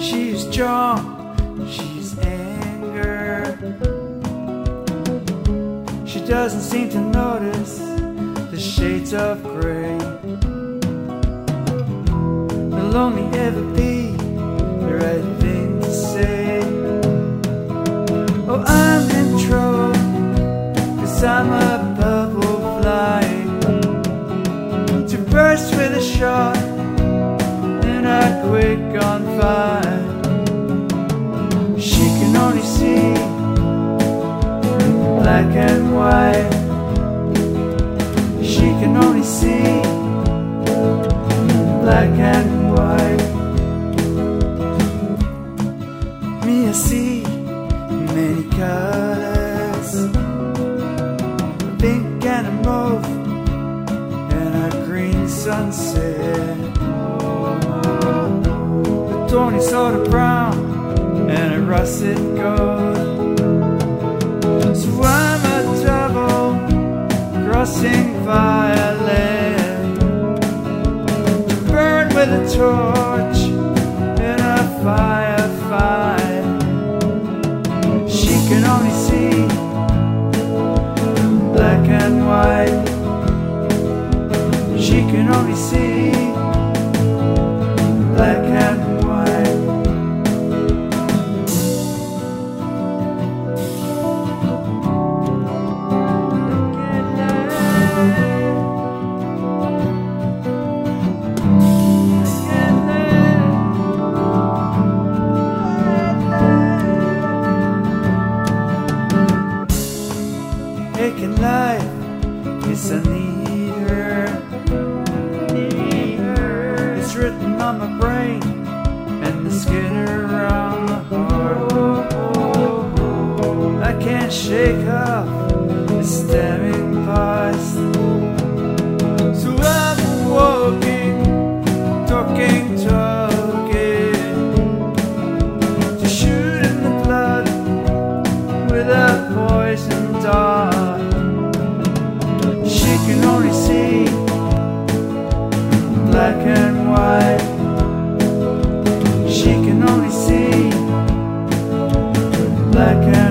She's strong, she's anger. She doesn't seem to notice the shades of gray. Will only ever be the right thing to say. Oh, I'm in trouble, cause I'm a bubble flying to burst with a shot and I quick on She can only see black and white. She can only see black and white. Me, I see many colors, pink and a mauve and a green sunset. A thorny sort of brown and a russet gold. So I'm a double crossing violet, burn with a torch in a firefight. She can only see black and white. She can only see black and It's a ear, ear. It's written on my brain and the skin around the heart. I can't shake off it's staring past. So I'm walking, talking, talking, just shooting the blood with a poison dart. black and white. She can only see black and